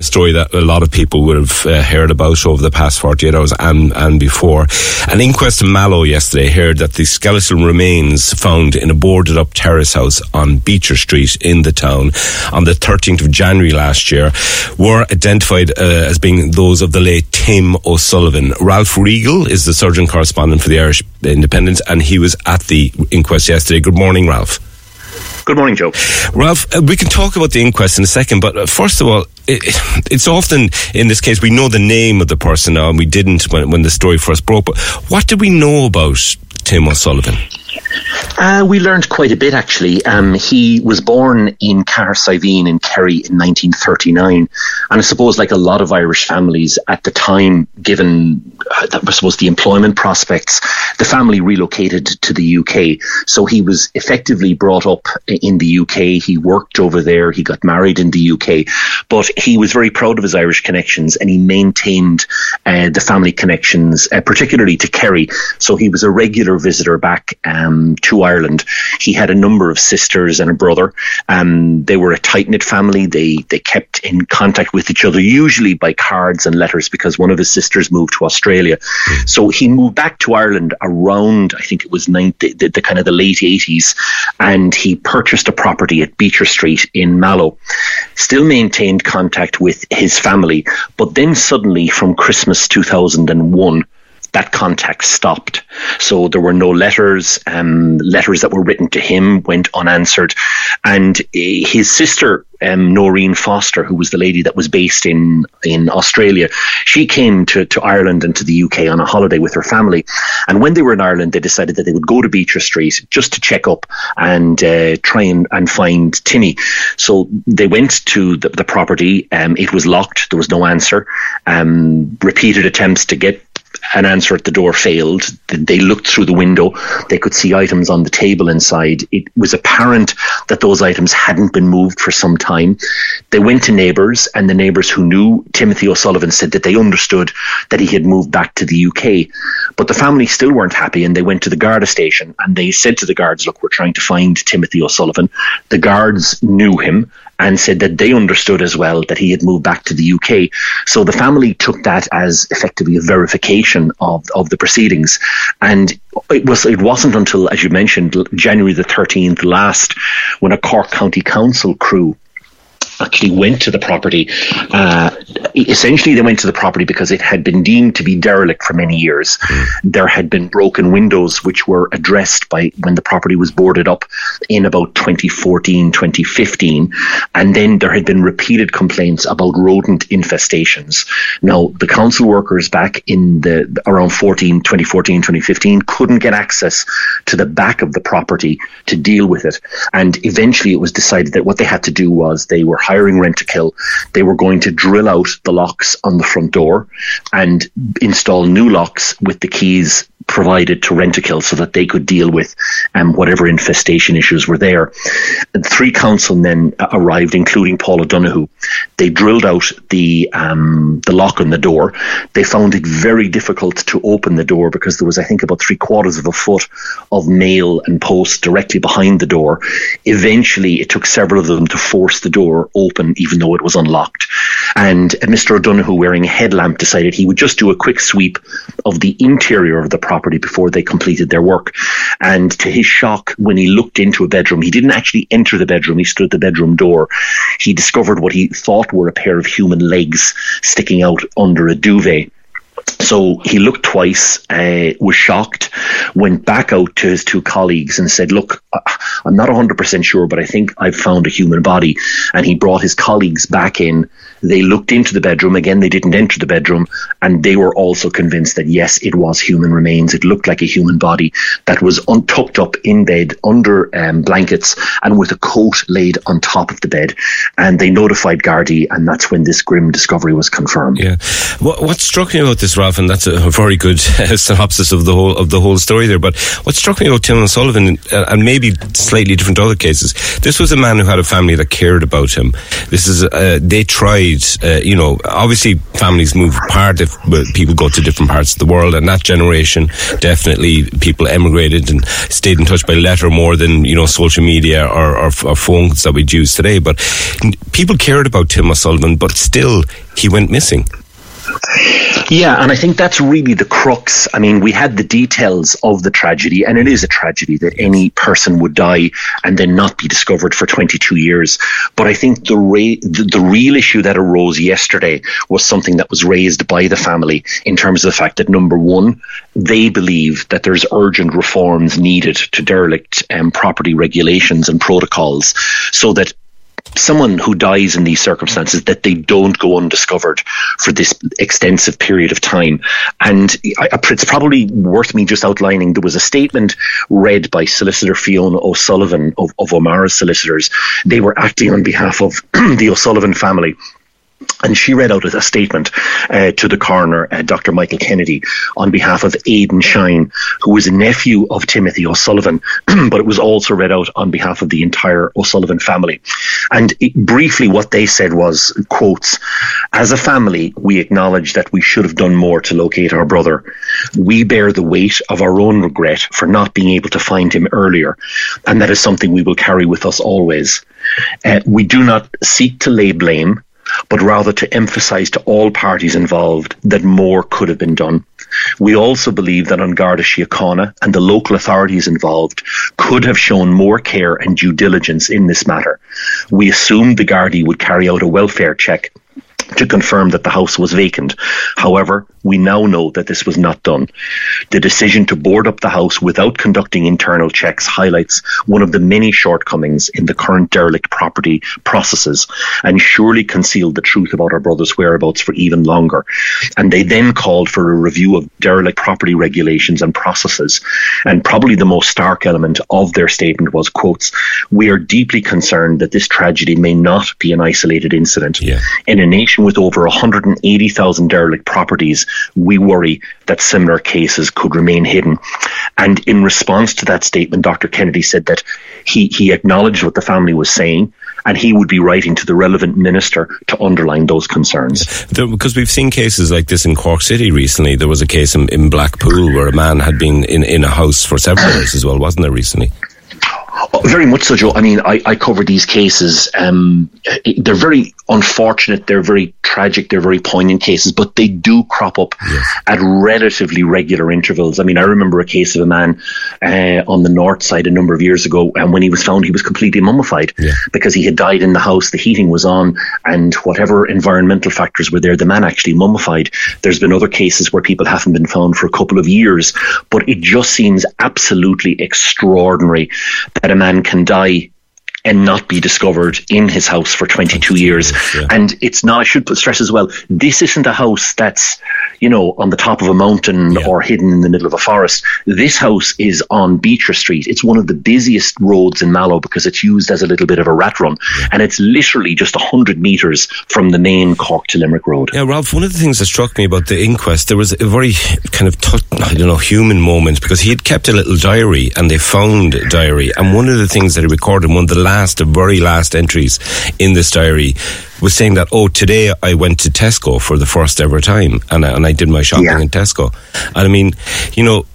Story that a lot of people would have uh, heard about over the past 48 hours and, and before. An inquest in Mallow yesterday heard that the skeletal remains found in a boarded up terrace house on Beecher Street in the town on the 13th of January last year were identified uh, as being those of the late Tim O'Sullivan. Ralph Riegel is the southern correspondent for the Irish Independent and he was at the inquest yesterday. Good morning, Ralph. Good morning, Joe. Ralph, uh, we can talk about the inquest in a second, but uh, first of all, it, it's often, in this case, we know the name of the person now, and we didn't when, when the story first broke, but what did we know about Tim O'Sullivan? Uh, we learned quite a bit actually. Um, he was born in Cahersiveen in Kerry in 1939, and I suppose, like a lot of Irish families at the time, given uh, I suppose the employment prospects, the family relocated to the UK. So he was effectively brought up in the UK. He worked over there. He got married in the UK, but he was very proud of his Irish connections, and he maintained uh, the family connections, uh, particularly to Kerry. So he was a regular visitor back um, to Ireland. He had a number of sisters and a brother. Um, they were a tight knit family. They they kept in contact with each other, usually by cards and letters, because one of his sisters moved to Australia. Mm. So he moved back to Ireland around, I think it was 90, the, the kind of the late eighties, and he purchased a property at Beecher Street in Mallow. Still maintained contact with his family, but then suddenly from Christmas two thousand and one that contact stopped. So there were no letters. Um, letters that were written to him went unanswered. And eh, his sister, um, Noreen Foster, who was the lady that was based in, in Australia, she came to, to Ireland and to the UK on a holiday with her family. And when they were in Ireland, they decided that they would go to Beecher Street just to check up and uh, try and, and find Timmy. So they went to the, the property. Um, it was locked. There was no answer. Um, repeated attempts to get an answer at the door failed. They looked through the window. They could see items on the table inside. It was apparent that those items hadn't been moved for some time. They went to neighbours, and the neighbours who knew Timothy O'Sullivan said that they understood that he had moved back to the UK. But the family still weren't happy, and they went to the Garda station and they said to the guards, Look, we're trying to find Timothy O'Sullivan. The guards knew him and said that they understood as well that he had moved back to the UK. So the family took that as effectively a verification of, of the proceedings. And it was it wasn't until, as you mentioned, January the 13th last, when a Cork County Council crew actually went to the property. Uh, essentially, they went to the property because it had been deemed to be derelict for many years. Mm. There had been broken windows, which were addressed by when the property was boarded up in about 2014, 2015. And then there had been repeated complaints about rodent infestations. Now, the council workers back in the around 14, 2014, 2015 couldn't get access to the back of the property to deal with it. And eventually it was decided that what they had to do was they were hiring Rentokil, they were going to drill out the locks on the front door and install new locks with the keys provided to Rentokil so that they could deal with um, whatever infestation issues were there. And three councilmen arrived, including Paul O'Donoghue. They drilled out the um, the lock on the door. They found it very difficult to open the door because there was, I think, about three quarters of a foot of nail and post directly behind the door. Eventually, it took several of them to force the door open, even though it was unlocked. And uh, Mr. O'Donoghue, wearing a headlamp, decided he would just do a quick sweep of the interior of the property property before they completed their work. And to his shock, when he looked into a bedroom, he didn't actually enter the bedroom. He stood at the bedroom door. He discovered what he thought were a pair of human legs sticking out under a duvet. So he looked twice, uh, was shocked, went back out to his two colleagues and said, Look, I'm not 100% sure, but I think I've found a human body. And he brought his colleagues back in. They looked into the bedroom. Again, they didn't enter the bedroom. And they were also convinced that, yes, it was human remains. It looked like a human body that was untucked up in bed under um, blankets and with a coat laid on top of the bed. And they notified Gardaí, and that's when this grim discovery was confirmed. Yeah. What, what struck me about this, Ralph, and that's a very good synopsis of the whole of the whole story there. But what struck me about Tim O'Sullivan, uh, and maybe slightly different other cases, this was a man who had a family that cared about him. This is uh, they tried, uh, you know, obviously families move apart if people go to different parts of the world, and that generation definitely people emigrated and stayed in touch by letter more than you know social media or, or, or phones that we use today. But people cared about Tim O'Sullivan, but still he went missing. Yeah, and I think that's really the crux. I mean, we had the details of the tragedy, and it is a tragedy that any person would die and then not be discovered for 22 years. But I think the, ra- the, the real issue that arose yesterday was something that was raised by the family in terms of the fact that number one, they believe that there's urgent reforms needed to derelict um, property regulations and protocols so that someone who dies in these circumstances that they don't go undiscovered for this extensive period of time. And it's probably worth me just outlining there was a statement read by Solicitor Fiona O'Sullivan of, of O'Mara's solicitors. They were acting on behalf of the O'Sullivan family and she read out a statement uh, to the coroner, uh, Dr. Michael Kennedy, on behalf of Aidan Shine, who was a nephew of Timothy O'Sullivan, but it was also read out on behalf of the entire O'Sullivan family. And it, briefly, what they said was, quotes, as a family, we acknowledge that we should have done more to locate our brother. We bear the weight of our own regret for not being able to find him earlier, and that is something we will carry with us always. Uh, we do not seek to lay blame but rather to emphasise to all parties involved that more could have been done. We also believe that An Garda Síochána and the local authorities involved could have shown more care and due diligence in this matter. We assumed the Gardaí would carry out a welfare check to confirm that the house was vacant. However, we now know that this was not done. The decision to board up the house without conducting internal checks highlights one of the many shortcomings in the current derelict property processes and surely concealed the truth about our brother's whereabouts for even longer. And they then called for a review of derelict property regulations and processes. And probably the most stark element of their statement was quotes, we are deeply concerned that this tragedy may not be an isolated incident. Yeah. In a nation with over 180,000 derelict properties, we worry that similar cases could remain hidden. And in response to that statement, Dr. Kennedy said that he, he acknowledged what the family was saying and he would be writing to the relevant minister to underline those concerns. Because we've seen cases like this in Cork City recently. There was a case in, in Blackpool where a man had been in, in a house for several years as well, wasn't there, recently? Oh, very much so, Joe. I mean, I, I cover these cases. Um, they're very unfortunate. They're very tragic. They're very poignant cases, but they do crop up yes. at relatively regular intervals. I mean, I remember a case of a man uh, on the north side a number of years ago, and when he was found, he was completely mummified yeah. because he had died in the house. The heating was on, and whatever environmental factors were there, the man actually mummified. There's been other cases where people haven't been found for a couple of years, but it just seems absolutely extraordinary that a man can die and not be discovered in his house for 22 years. Yeah. And it's not, I should stress as well, this isn't a house that's, you know, on the top of a mountain yeah. or hidden in the middle of a forest. This house is on Beecher Street. It's one of the busiest roads in Mallow because it's used as a little bit of a rat run. Yeah. And it's literally just 100 metres from the main Cork to Limerick Road. Yeah, Ralph, one of the things that struck me about the inquest, there was a very kind of, t- I don't know, human moment because he had kept a little diary and they found a diary. And one of the things that he recorded, one of the last, the very last entries in this diary was saying that, oh, today I went to Tesco for the first ever time and I, and I did my shopping yeah. in Tesco. And I mean, you know,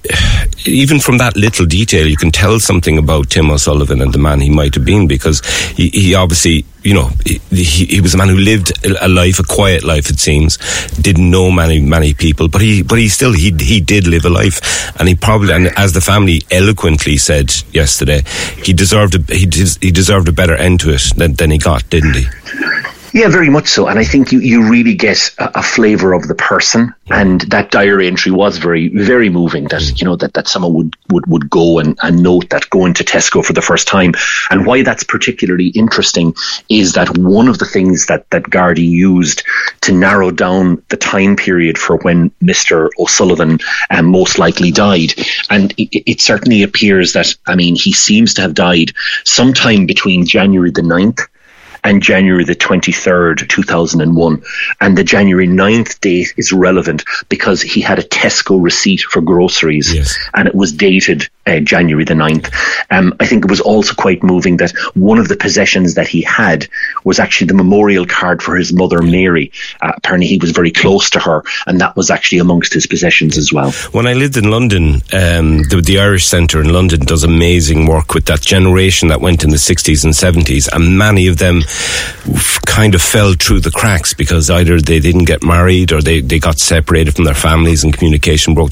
even from that little detail, you can tell something about Tim O'Sullivan and the man he might have been because he, he obviously you know, he, he, was a man who lived a life, a quiet life, it seems. Didn't know many, many people, but he, but he still, he, he did live a life. And he probably, and as the family eloquently said yesterday, he deserved a, he, des, he deserved a better end to it than, than he got, didn't he? Yeah, very much so. And I think you, you really get a, a flavour of the person. And that diary entry was very, very moving that, you know, that, that someone would, would, would go and, and note that going to Tesco for the first time. And why that's particularly interesting is that one of the things that, that Gardaí used to narrow down the time period for when Mr. O'Sullivan um, most likely died. And it, it certainly appears that, I mean, he seems to have died sometime between January the 9th and January the 23rd, 2001. And the January 9th date is relevant because he had a Tesco receipt for groceries yes. and it was dated uh, January the 9th. Um, I think it was also quite moving that one of the possessions that he had was actually the memorial card for his mother, Mary. Uh, apparently, he was very close to her, and that was actually amongst his possessions as well. When I lived in London, um, the, the Irish Centre in London does amazing work with that generation that went in the 60s and 70s, and many of them kind of fell through the cracks because either they didn't get married or they, they got separated from their families and communication broke.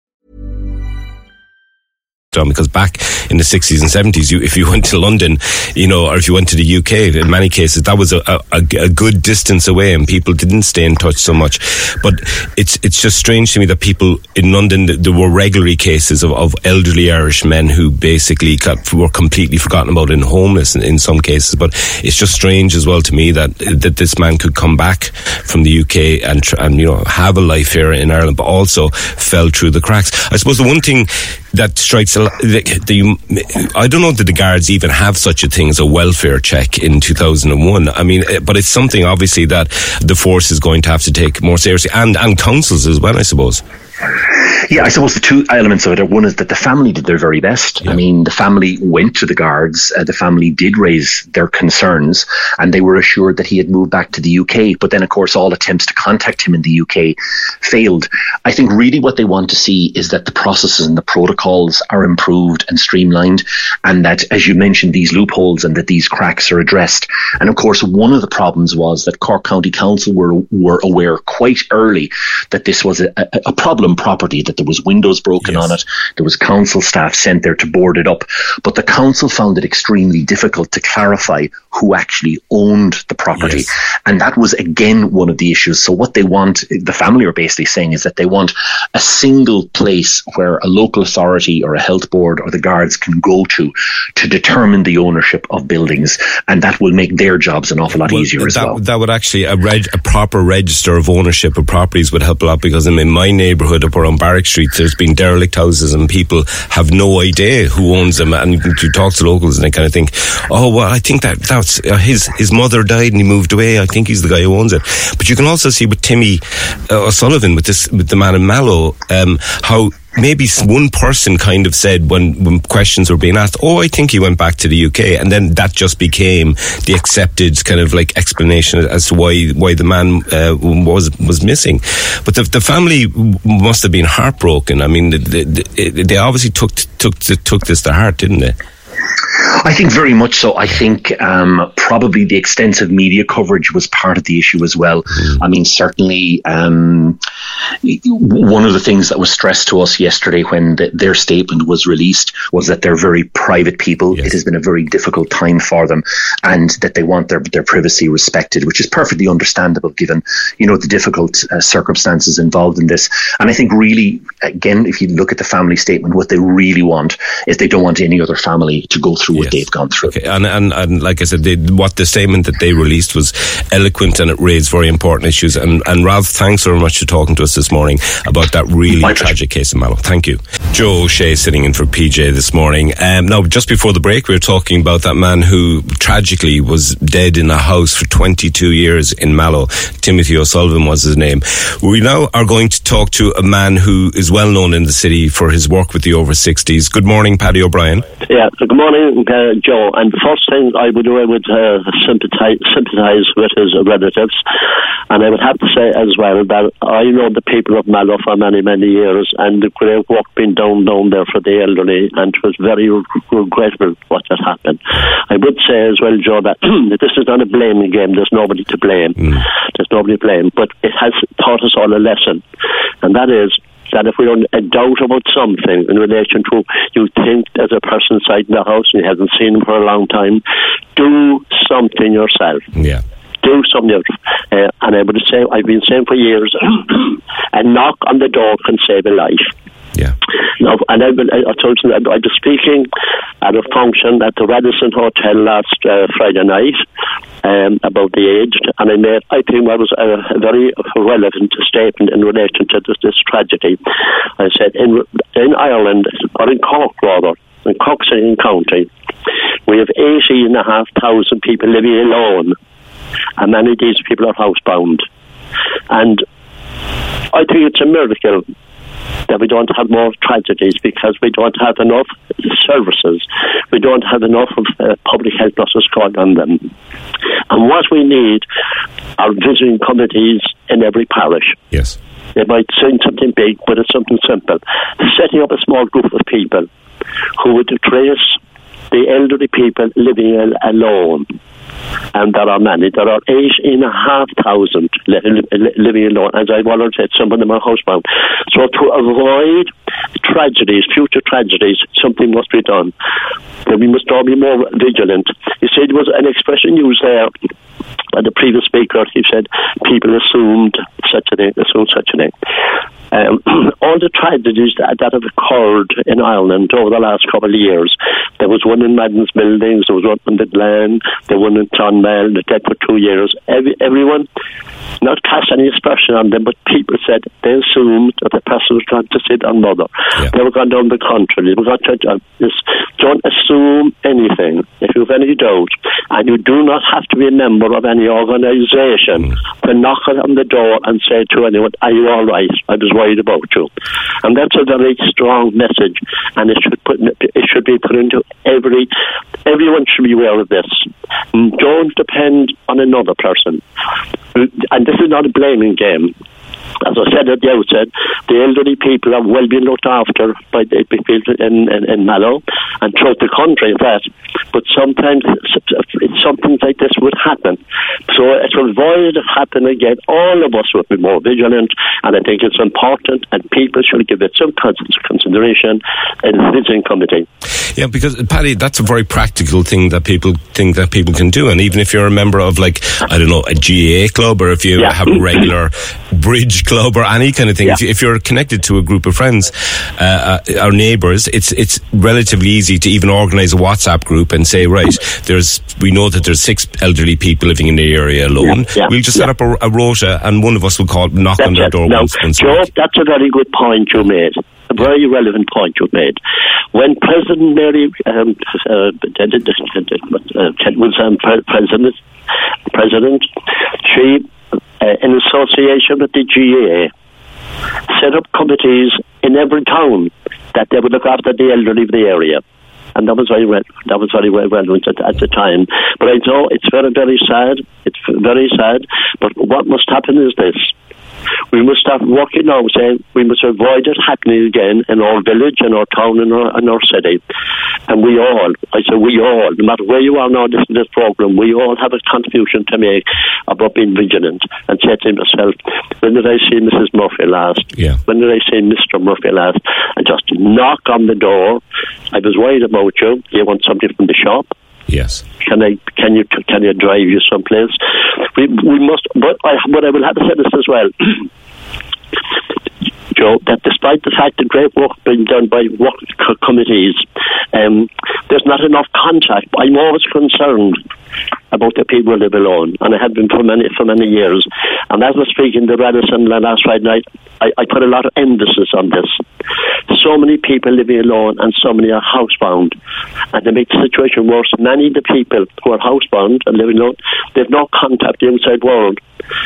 Done because back in the 60s and 70s you, if you went to London you know or if you went to the UK in many cases that was a, a, a, good distance away and people didn't stay in touch so much. But it's it's just strange to me that people in London there were regularly cases of, of elderly Irish men who basically got, were completely forgotten about and homeless in, in some cases. But it's just strange as well to me that that this man could come back from the UK and and you know have a life here in Ireland but also fell through the cracks. I suppose the one thing that strikes a lot. the, the, I don't know that the guards even have such a thing as a welfare check in 2001. I mean, eh, but it's something obviously that the force is going to have to take more seriously, and and councils as well, I suppose. Yeah, I suppose the two elements of it are one is that the family did their very best. Yeah. I mean, the family went to the guards, uh, the family did raise their concerns, and they were assured that he had moved back to the UK. But then, of course, all attempts to contact him in the UK failed. I think really what they want to see is that the processes and the protocols are improved and streamlined, and that, as you mentioned, these loopholes and that these cracks are addressed. And of course, one of the problems was that Cork County Council were were aware quite early that this was a, a, a problem property that there was windows broken yes. on it. There was council staff sent there to board it up. But the council found it extremely difficult to clarify who actually owned the property. Yes. And that was again one of the issues. So what they want, the family are basically saying is that they want a single place where a local authority or a health board or the guards can go to to determine the ownership of buildings. And that will make their jobs an awful lot well, easier as that, well. That would actually, a, reg, a proper register of ownership of properties would help a lot because in my neighbourhood up around Barrack Street, there's been derelict houses and people have no idea who owns them. And you talk to locals and they kind of think, oh, well, I think that, that uh, his, his mother died and he moved away. I think he's the guy who owns it. But you can also see with Timmy uh, O'Sullivan, with this, with the man in Mallow, um, how maybe one person kind of said when, when questions were being asked, "Oh, I think he went back to the UK," and then that just became the accepted kind of like explanation as to why why the man uh, was was missing. But the, the family must have been heartbroken. I mean, they, they, they obviously took took took this to heart, didn't they? I think very much so. I think um, probably the extensive media coverage was part of the issue as well. Mm. I mean, certainly um, one of the things that was stressed to us yesterday when the, their statement was released was that they're very private people. Yes. It has been a very difficult time for them, and that they want their their privacy respected, which is perfectly understandable given you know the difficult uh, circumstances involved in this. And I think really, again, if you look at the family statement, what they really want is they don't want any other family to go through yes. what they've gone through. Okay. And, and, and like I said, they, what the statement that they released was eloquent and it raised very important issues. And, and Ralph, thanks very much for talking to us this morning about that really My tragic pleasure. case in Mallow. Thank you. Joe O'Shea sitting in for PJ this morning. Um, now, just before the break, we were talking about that man who tragically was dead in a house for 22 years in Mallow. Timothy O'Sullivan was his name. We now are going to talk to a man who is well known in the city for his work with the over 60s. Good morning, Paddy O'Brien. Yeah, good morning, uh, Joe. And the first thing I would do, I would uh, sympathize, sympathize with his relatives. And I would have to say as well that I know the people of Mallow for many, many years, and the great work being done down there for the elderly, and it was very regrettable what had happened. I would say as well, Joe, that this is not a blaming game. There's nobody to blame. Mm. There's nobody to blame. But it has taught us all a lesson, and that is that if we don't a doubt about something in relation to you think there's a person inside the house and you haven't seen him for a long time, do something yourself. Yeah do something. Uh, and I would say, I've been saying for years, a knock on the door can save a life. Yeah. And I've been, I, told you, I was speaking at a function at the Radisson Hotel last uh, Friday night um, about the aged, and I made, I think, that was a, a very relevant statement in relation to this, this tragedy. I said, in, in Ireland, or in Cork rather, in Cork County, we have 18,500 people living alone, and many of these people are housebound. And I think it's a miracle that we don't have more tragedies because we don't have enough services. We don't have enough of uh, public health nurses calling on them. And what we need are visiting committees in every parish. Yes. They might say something big, but it's something simple. Setting up a small group of people who would trace the elderly people living alone and there are many. There are eight and a half thousand living alone, as I've already said, some of them are housebound. So to avoid tragedies, future tragedies, something must be done. we must all be more vigilant. You see, there was an expression used there the previous speaker. He said people assumed such a thing, assumed such a thing. Um, all the tragedies that, that, have occurred in Ireland over the last couple of years. There was one in Madden's Buildings, there was one in the Glen, there was one in Clonmel, the dead for two years. Every, everyone, not cast any aspersion on them, but people said they assumed that the person was going to sit on mother. Yeah. They were going down the country. They were going to, uh, don't assume anything. If you have any doubt, and you do not have to be a member of any organisation mm. to knock on the door and say to anyone, "Are you all right? I was worried about you," and that's a very strong message, and it should put it should be put into every everyone should be aware of this. Don't depend on another person, and this is not a blaming game as I said at the outset, the elderly people are well being looked after by the people in, in, in Mallow and throughout the country, in fact. But sometimes something like this would happen. So to avoid it happening again, all of us would be more vigilant, and I think it's important, and people should give it some consideration in the visiting committee. Yeah, because Paddy, that's a very practical thing that people think that people can do, and even if you're a member of, like, I don't know, a GAA club, or if you yeah. have a regular bridge club or any kind of thing. Yeah. If, if, you're connected to a group of friends, uh, uh, our neighbours, it's it's relatively easy to even organise a WhatsApp group and say, right, there's we know that there's six elderly people living in the area alone. Yeah, we'll just set up a, a, rota, and one of us will call, knock that's on their door now, once. once Joe, that's a very good point you made. Very relevant point you made. When President Mary um, uh, was um, president, president, she uh, in association with the GAA, set up committees in every town that they would look after the elderly of the area. And that was very well, that was very well relevant at, at the time. But I know it's very, very sad. It's very sad. But what must happen is this. We must start working now, saying we must avoid it happening again in our village, in our town, in our, in our city. And we all, I say we all, no matter where you are now listening to this program, we all have a contribution to make about being vigilant and say to yourself, when did I see Mrs. Murphy last? Yeah. When did I see Mr. Murphy last? And just knock on the door. I was worried about you. You want something from the shop? Yes. Can I? Can you? Can you drive you someplace? We we must. But I. But I will have to say this as well. Joe, that despite the fact that great work being done by work co- committees, um, there's not enough contact. I'm always concerned about the people who live alone, and I have been for many for many years. And as I was speaking to Radisson last Friday night, I, I put a lot of emphasis on this. So many people living alone, and so many are housebound, and to make the situation worse, many of the people who are housebound and living alone, they've no contact with the outside world.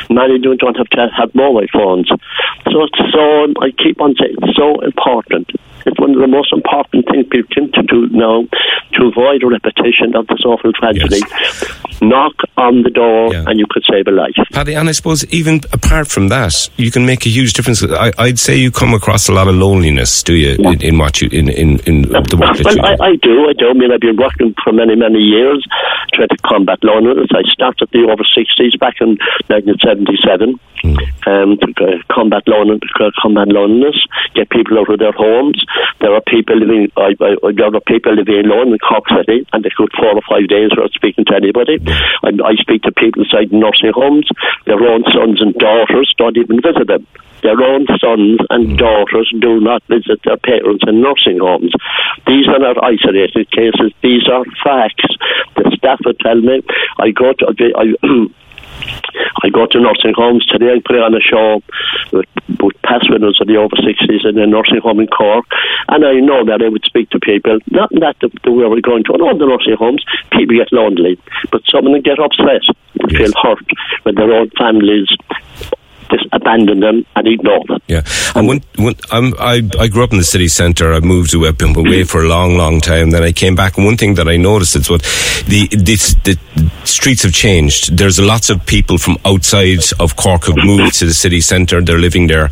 Many don't, don't have to have mobile phones. So it's so I keep on saying it's so important. It's one of the most important things people can to do now to avoid a repetition of this awful tragedy. Knock on the door and you could save a life. Paddy, and I suppose even apart from that, you can make a huge difference. I, I'd say you come across a lot of loneliness, do you, in, in what you in in, in the work that Well, you do? I, I do. I do. I mean, I've been working for many, many years trying to combat loneliness. I started the over 60s back in 1977 um, to uh, combat loneliness, combat loneliness, get people out of their homes. There are people living. I, I, there are people living alone in Cork City, and they go four or five days without speaking to anybody. I, I speak to people inside nursing homes. Their own sons and daughters don't even visit them their own sons and daughters do not visit their parents in nursing homes. These are not isolated cases. These are facts. The staff would tell me. I go to. I, I go to nursing homes today. I put on a show with, with past winners of the over 60s in a nursing home in Cork. And I know that I would speak to people, not that the, the way we're going to all the nursing homes, people get lonely, but some of them get upset, feel hurt when their own families just abandon them and ignore them. Yeah, and when, when I'm, I I grew up in the city centre, I moved away, for a long, long time. Then I came back, and one thing that I noticed is what the the, the streets have changed. There's lots of people from outside of Cork have moved to the city centre. They're living there,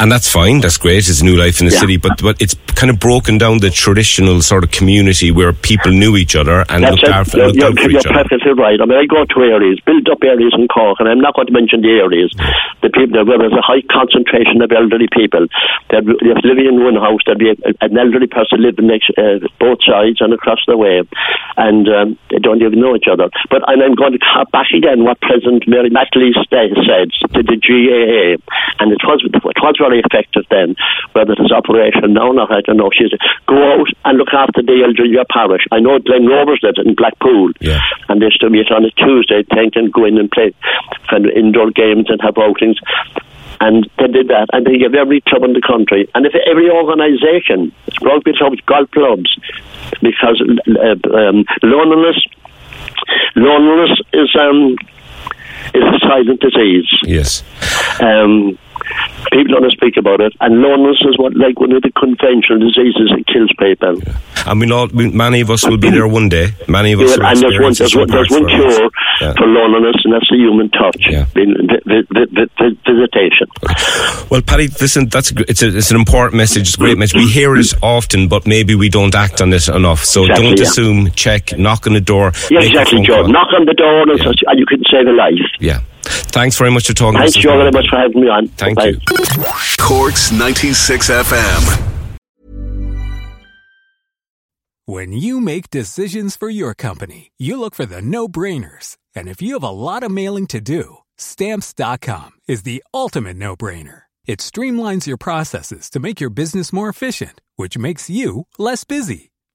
and that's fine. That's great. It's a new life in the Yeah. city, but but it's kind of broken down the traditional sort of community where people knew each other and That's looked, it. after, You're, looked you're, out for you're each other. perfectly right. I mean, I go to areas, built up areas in Cork, and I'm not going to mention the areas. The people where there's a high concentration of elderly people. They're, they're living in one house. There'd be a, an elderly person living next uh, both sides and across the way, and um, they don't even know each other. But and I'm going to back again what President Mary McAleese said to the GAA, and it was it was very effective then. Whether it's operation now or not, I don't know. She said, go out and look after the elderly in your parish. I know Glen Rovers did it in Blackpool, Yeah. and they used to meet on a Tuesday, think, and go in and play kind of indoor games and have outings. And they did that, and they gave every club in the country, and if every organisation, rugby clubs, golf clubs, because uh, um, loneliness, loneliness is um, is a silent disease. Yes. Um, people don't speak about it, and loneliness is what like one of the conventional diseases that kills people. And we'll all, we, many of us will be there one day. Many of us will and there's one, there's one, there's one for cure Yeah. for loneliness, and that's the human touch, vi- vi- vi- vi- visitation. Well, Paddy, listen, that's it's, a, it's an important message. It's a great message. We hear it often, but maybe we don't act on it enough. So Exactly, don't yeah. assume. Check. Knock on the door. Yeah, exactly, call. Knock on the door, and, such, and you can save a life. Yeah. Thanks very much for talking. Thanks, to us. Thanks Joe, very much for having me on. Thank Bye. you. Corks 96 FM. When you make decisions for your company, you look for the no brainers. And if you have a lot of mailing to do, stamps.com is the ultimate no brainer. It streamlines your processes to make your business more efficient, which makes you less busy.